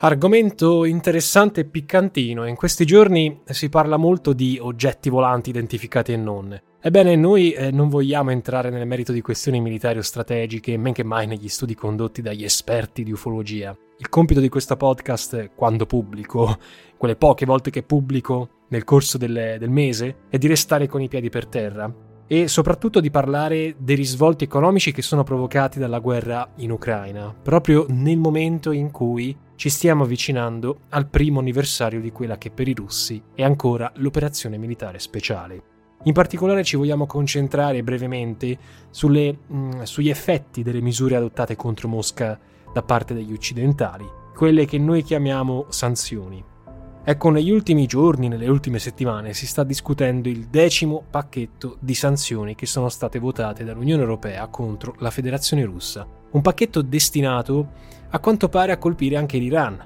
Argomento interessante e piccantino. In questi giorni si parla molto di oggetti volanti identificati e non. Ebbene, noi eh, non vogliamo entrare nel merito di questioni militari o strategiche, men che mai negli studi condotti dagli esperti di ufologia. Il compito di questo podcast, quando pubblico, quelle poche volte che pubblico nel corso del, del mese, è di restare con i piedi per terra e soprattutto di parlare dei risvolti economici che sono provocati dalla guerra in Ucraina, proprio nel momento in cui ci stiamo avvicinando al primo anniversario di quella che per i russi è ancora l'operazione militare speciale. In particolare ci vogliamo concentrare brevemente sulle, mh, sugli effetti delle misure adottate contro Mosca da parte degli occidentali, quelle che noi chiamiamo sanzioni. Ecco, negli ultimi giorni, nelle ultime settimane, si sta discutendo il decimo pacchetto di sanzioni che sono state votate dall'Unione Europea contro la Federazione Russa. Un pacchetto destinato a quanto pare a colpire anche l'Iran.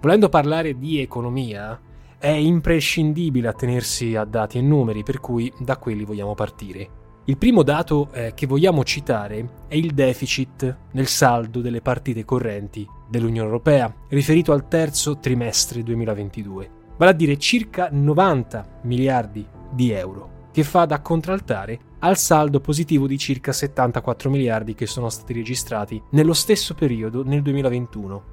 Volendo parlare di economia, è imprescindibile attenersi a dati e numeri, per cui da quelli vogliamo partire. Il primo dato eh, che vogliamo citare è il deficit nel saldo delle partite correnti dell'Unione Europea, riferito al terzo trimestre 2022, vale a dire circa 90 miliardi di euro, che fa da contraltare al saldo positivo di circa 74 miliardi che sono stati registrati nello stesso periodo nel 2021.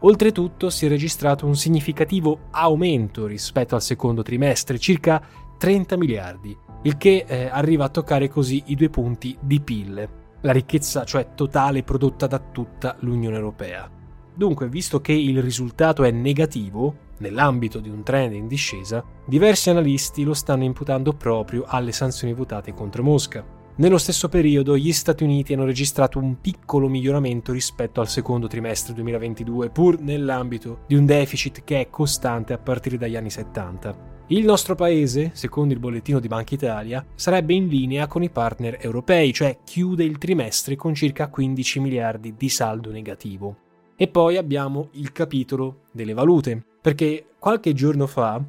Oltretutto si è registrato un significativo aumento rispetto al secondo trimestre, circa 30 miliardi, il che eh, arriva a toccare così i due punti di PIL, la ricchezza cioè totale prodotta da tutta l'Unione Europea. Dunque, visto che il risultato è negativo, nell'ambito di un trend in discesa, diversi analisti lo stanno imputando proprio alle sanzioni votate contro Mosca. Nello stesso periodo gli Stati Uniti hanno registrato un piccolo miglioramento rispetto al secondo trimestre 2022, pur nell'ambito di un deficit che è costante a partire dagli anni 70. Il nostro paese, secondo il bollettino di Banca Italia, sarebbe in linea con i partner europei, cioè chiude il trimestre con circa 15 miliardi di saldo negativo. E poi abbiamo il capitolo delle valute, perché qualche giorno fa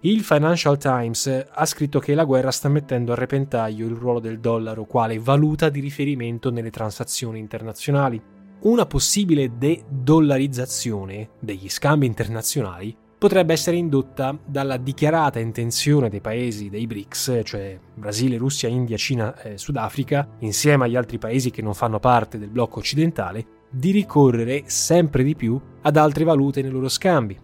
il Financial Times ha scritto che la guerra sta mettendo a repentaglio il ruolo del dollaro quale valuta di riferimento nelle transazioni internazionali. Una possibile de-dollarizzazione degli scambi internazionali potrebbe essere indotta dalla dichiarata intenzione dei paesi dei BRICS, cioè Brasile, Russia, India, Cina e Sudafrica, insieme agli altri paesi che non fanno parte del blocco occidentale, di ricorrere sempre di più ad altre valute nei loro scambi.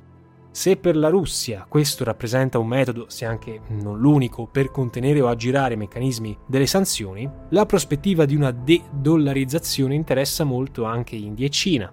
Se per la Russia questo rappresenta un metodo, se anche non l'unico, per contenere o aggirare i meccanismi delle sanzioni, la prospettiva di una de-dollarizzazione interessa molto anche India e Cina.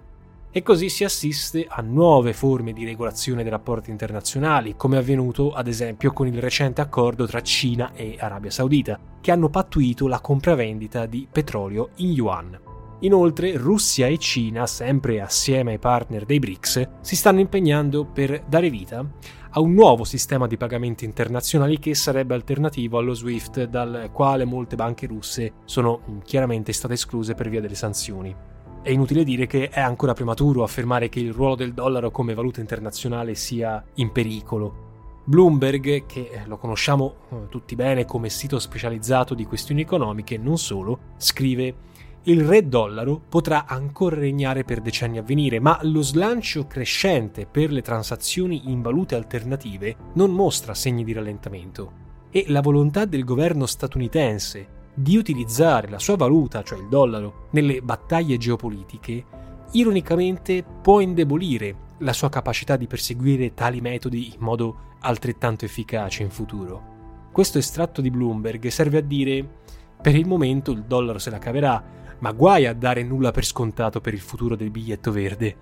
E così si assiste a nuove forme di regolazione dei rapporti internazionali, come è avvenuto ad esempio con il recente accordo tra Cina e Arabia Saudita, che hanno pattuito la compravendita di petrolio in yuan. Inoltre Russia e Cina, sempre assieme ai partner dei BRICS, si stanno impegnando per dare vita a un nuovo sistema di pagamenti internazionali che sarebbe alternativo allo SWIFT, dal quale molte banche russe sono chiaramente state escluse per via delle sanzioni. È inutile dire che è ancora prematuro affermare che il ruolo del dollaro come valuta internazionale sia in pericolo. Bloomberg, che lo conosciamo eh, tutti bene come sito specializzato di questioni economiche, non solo, scrive il re dollaro potrà ancora regnare per decenni a venire, ma lo slancio crescente per le transazioni in valute alternative non mostra segni di rallentamento. E la volontà del governo statunitense di utilizzare la sua valuta, cioè il dollaro, nelle battaglie geopolitiche, ironicamente può indebolire la sua capacità di perseguire tali metodi in modo altrettanto efficace in futuro. Questo estratto di Bloomberg serve a dire per il momento il dollaro se la caverà, ma guai a dare nulla per scontato per il futuro del biglietto verde.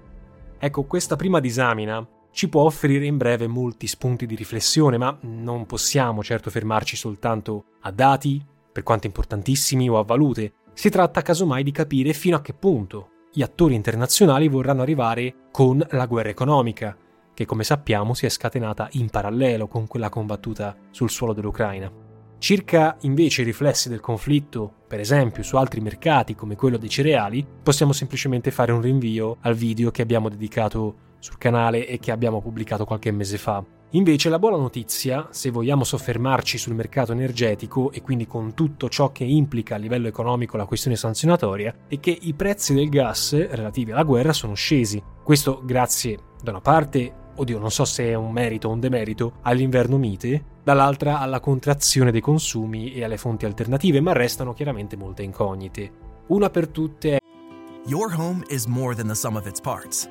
Ecco, questa prima disamina ci può offrire in breve molti spunti di riflessione, ma non possiamo certo fermarci soltanto a dati, per quanto importantissimi, o a valute. Si tratta casomai di capire fino a che punto gli attori internazionali vorranno arrivare con la guerra economica, che come sappiamo si è scatenata in parallelo con quella combattuta sul suolo dell'Ucraina. Circa invece i riflessi del conflitto, per esempio su altri mercati come quello dei cereali, possiamo semplicemente fare un rinvio al video che abbiamo dedicato sul canale e che abbiamo pubblicato qualche mese fa. Invece la buona notizia, se vogliamo soffermarci sul mercato energetico e quindi con tutto ciò che implica a livello economico la questione sanzionatoria, è che i prezzi del gas relativi alla guerra sono scesi. Questo grazie, da una parte, oddio non so se è un merito o un demerito, all'inverno mite, dall'altra alla contrazione dei consumi e alle fonti alternative, ma restano chiaramente molte incognite. Una per tutte è Your home is more than the sum of its parts.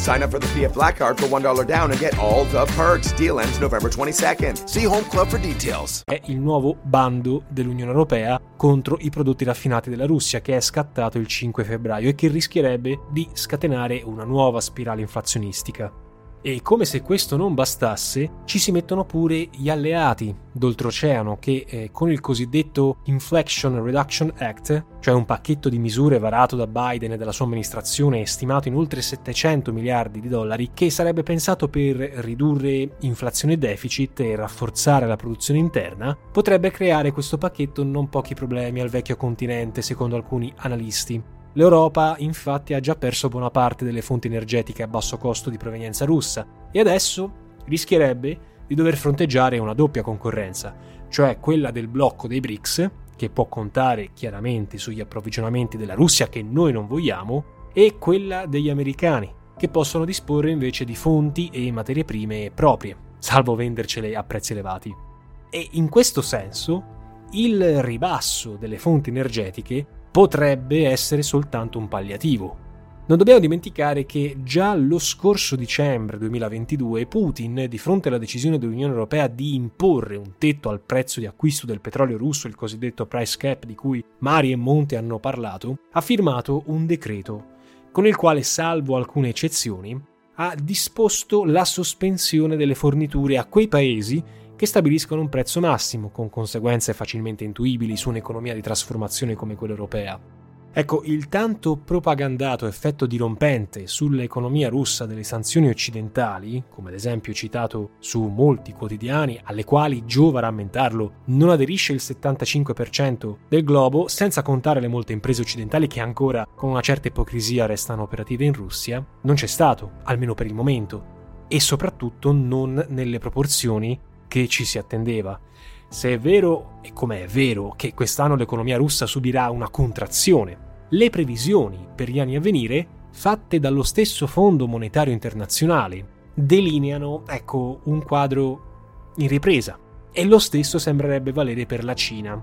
Sign up for the PF Black Card for $1 down and get all the perks. Deal ends November 22nd. See Home Club for details. È il nuovo bando dell'Unione Europea contro i prodotti raffinati della Russia che è scattato il 5 febbraio e che rischierebbe di scatenare una nuova spirale inflazionistica. E come se questo non bastasse, ci si mettono pure gli alleati d'oltreoceano che eh, con il cosiddetto Inflation Reduction Act, cioè un pacchetto di misure varato da Biden e dalla sua amministrazione stimato in oltre 700 miliardi di dollari, che sarebbe pensato per ridurre inflazione e deficit e rafforzare la produzione interna, potrebbe creare questo pacchetto non pochi problemi al vecchio continente secondo alcuni analisti. L'Europa infatti ha già perso buona parte delle fonti energetiche a basso costo di provenienza russa e adesso rischierebbe di dover fronteggiare una doppia concorrenza, cioè quella del blocco dei BRICS, che può contare chiaramente sugli approvvigionamenti della Russia che noi non vogliamo, e quella degli americani, che possono disporre invece di fonti e materie prime proprie, salvo vendercele a prezzi elevati. E in questo senso, il ribasso delle fonti energetiche potrebbe essere soltanto un palliativo. Non dobbiamo dimenticare che già lo scorso dicembre 2022 Putin, di fronte alla decisione dell'Unione Europea di imporre un tetto al prezzo di acquisto del petrolio russo, il cosiddetto price cap di cui Mari e Monte hanno parlato, ha firmato un decreto con il quale, salvo alcune eccezioni, ha disposto la sospensione delle forniture a quei paesi che stabiliscono un prezzo massimo, con conseguenze facilmente intuibili su un'economia di trasformazione come quella europea. Ecco, il tanto propagandato effetto dirompente sull'economia russa delle sanzioni occidentali, come ad esempio citato su molti quotidiani, alle quali giova rammentarlo, non aderisce il 75% del globo, senza contare le molte imprese occidentali che ancora, con una certa ipocrisia, restano operative in Russia, non c'è stato, almeno per il momento, e soprattutto non nelle proporzioni che ci si attendeva. Se è vero, e come è vero, che quest'anno l'economia russa subirà una contrazione, le previsioni per gli anni a venire, fatte dallo stesso Fondo Monetario Internazionale, delineano, ecco, un quadro in ripresa. e lo stesso sembrerebbe valere per la Cina.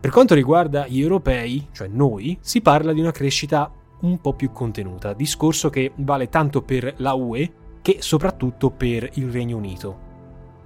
Per quanto riguarda gli europei, cioè noi, si parla di una crescita un po' più contenuta, discorso che vale tanto per la UE che soprattutto per il Regno Unito.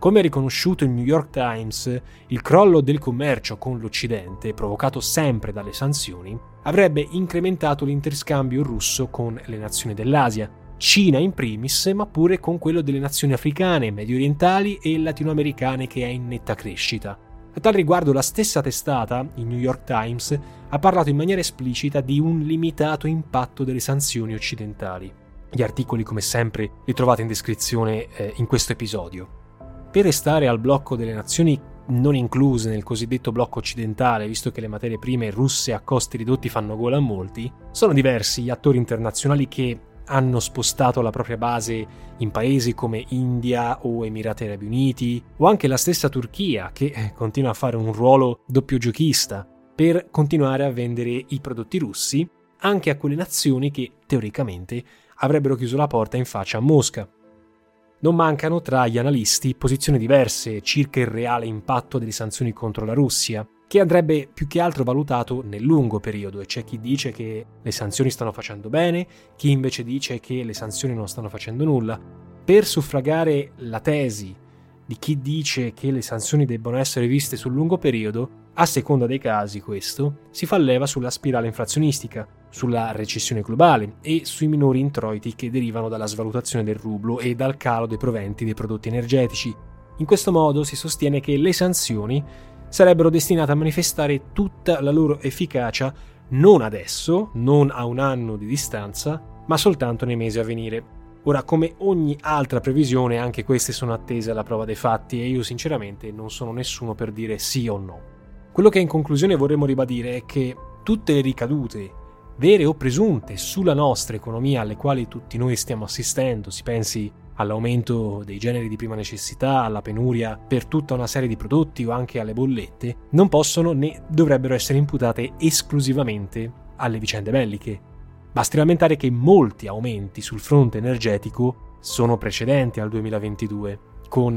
Come riconosciuto il New York Times, il crollo del commercio con l'Occidente, provocato sempre dalle sanzioni, avrebbe incrementato l'interscambio russo con le nazioni dell'Asia, Cina in primis, ma pure con quello delle nazioni africane, medio orientali e latinoamericane che è in netta crescita. A tal riguardo la stessa testata, il New York Times, ha parlato in maniera esplicita di un limitato impatto delle sanzioni occidentali. Gli articoli, come sempre, li trovate in descrizione eh, in questo episodio. Per restare al blocco delle nazioni non incluse nel cosiddetto blocco occidentale, visto che le materie prime russe a costi ridotti fanno gola a molti, sono diversi gli attori internazionali che hanno spostato la propria base in paesi come India o Emirati Arabi Uniti, o anche la stessa Turchia, che eh, continua a fare un ruolo doppio giochista per continuare a vendere i prodotti russi anche a quelle nazioni che teoricamente avrebbero chiuso la porta in faccia a Mosca. Non mancano tra gli analisti posizioni diverse circa il reale impatto delle sanzioni contro la Russia, che andrebbe più che altro valutato nel lungo periodo e c'è chi dice che le sanzioni stanno facendo bene, chi invece dice che le sanzioni non stanno facendo nulla. Per suffragare la tesi di chi dice che le sanzioni debbano essere viste sul lungo periodo, a seconda dei casi questo, si fa leva sulla spirale inflazionistica, sulla recessione globale e sui minori introiti che derivano dalla svalutazione del rublo e dal calo dei proventi dei prodotti energetici. In questo modo si sostiene che le sanzioni sarebbero destinate a manifestare tutta la loro efficacia non adesso, non a un anno di distanza, ma soltanto nei mesi a venire. Ora, come ogni altra previsione, anche queste sono attese alla prova dei fatti e io sinceramente non sono nessuno per dire sì o no. Quello che in conclusione vorremmo ribadire è che tutte le ricadute, vere o presunte, sulla nostra economia alle quali tutti noi stiamo assistendo, si pensi all'aumento dei generi di prima necessità, alla penuria per tutta una serie di prodotti o anche alle bollette, non possono né dovrebbero essere imputate esclusivamente alle vicende belliche. Basti rammentare che molti aumenti sul fronte energetico sono precedenti al 2022, con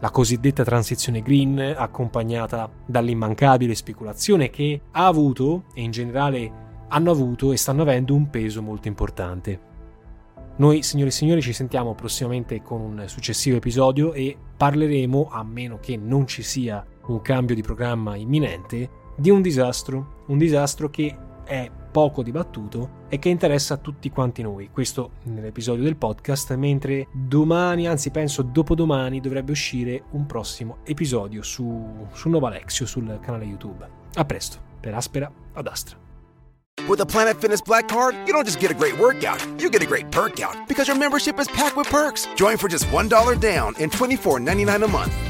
la cosiddetta transizione green accompagnata dall'immancabile speculazione che ha avuto e in generale hanno avuto e stanno avendo un peso molto importante. Noi, signore e signori, ci sentiamo prossimamente con un successivo episodio e parleremo, a meno che non ci sia un cambio di programma imminente, di un disastro, un disastro che è poco dibattuto e che interessa a tutti quanti noi. Questo nell'episodio del podcast, mentre domani, anzi penso dopodomani, dovrebbe uscire un prossimo episodio su, su Nova Lexio sul canale YouTube. A presto, per Aspera ad Astra. With a Planet Fitness Black Card, you don't just get a great workout, you get a great perk out because your membership is packed with perks. Join for just $1 down and $24.99 a month.